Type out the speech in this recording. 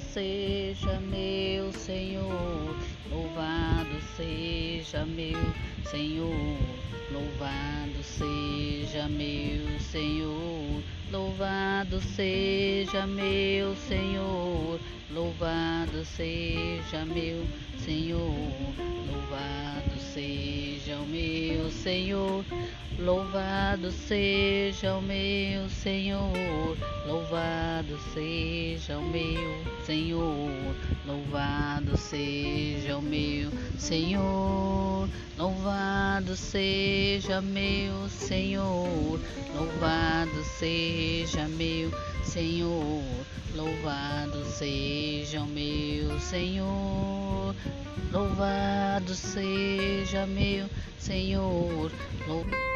seja meu Senhor, louvado seja meu Senhor, louvado seja meu Senhor, louvado seja meu Senhor, louvado seja meu Senhor, louvado seja o meu Senhor, louvado seja o meu Senhor, louvado seja o meu Senhor, louvado seja o meu Senhor, louvado seja meu Senhor, louvado seja meu Senhor, louvado seja o meu Senhor, louvado seja meu Senhor. Louvado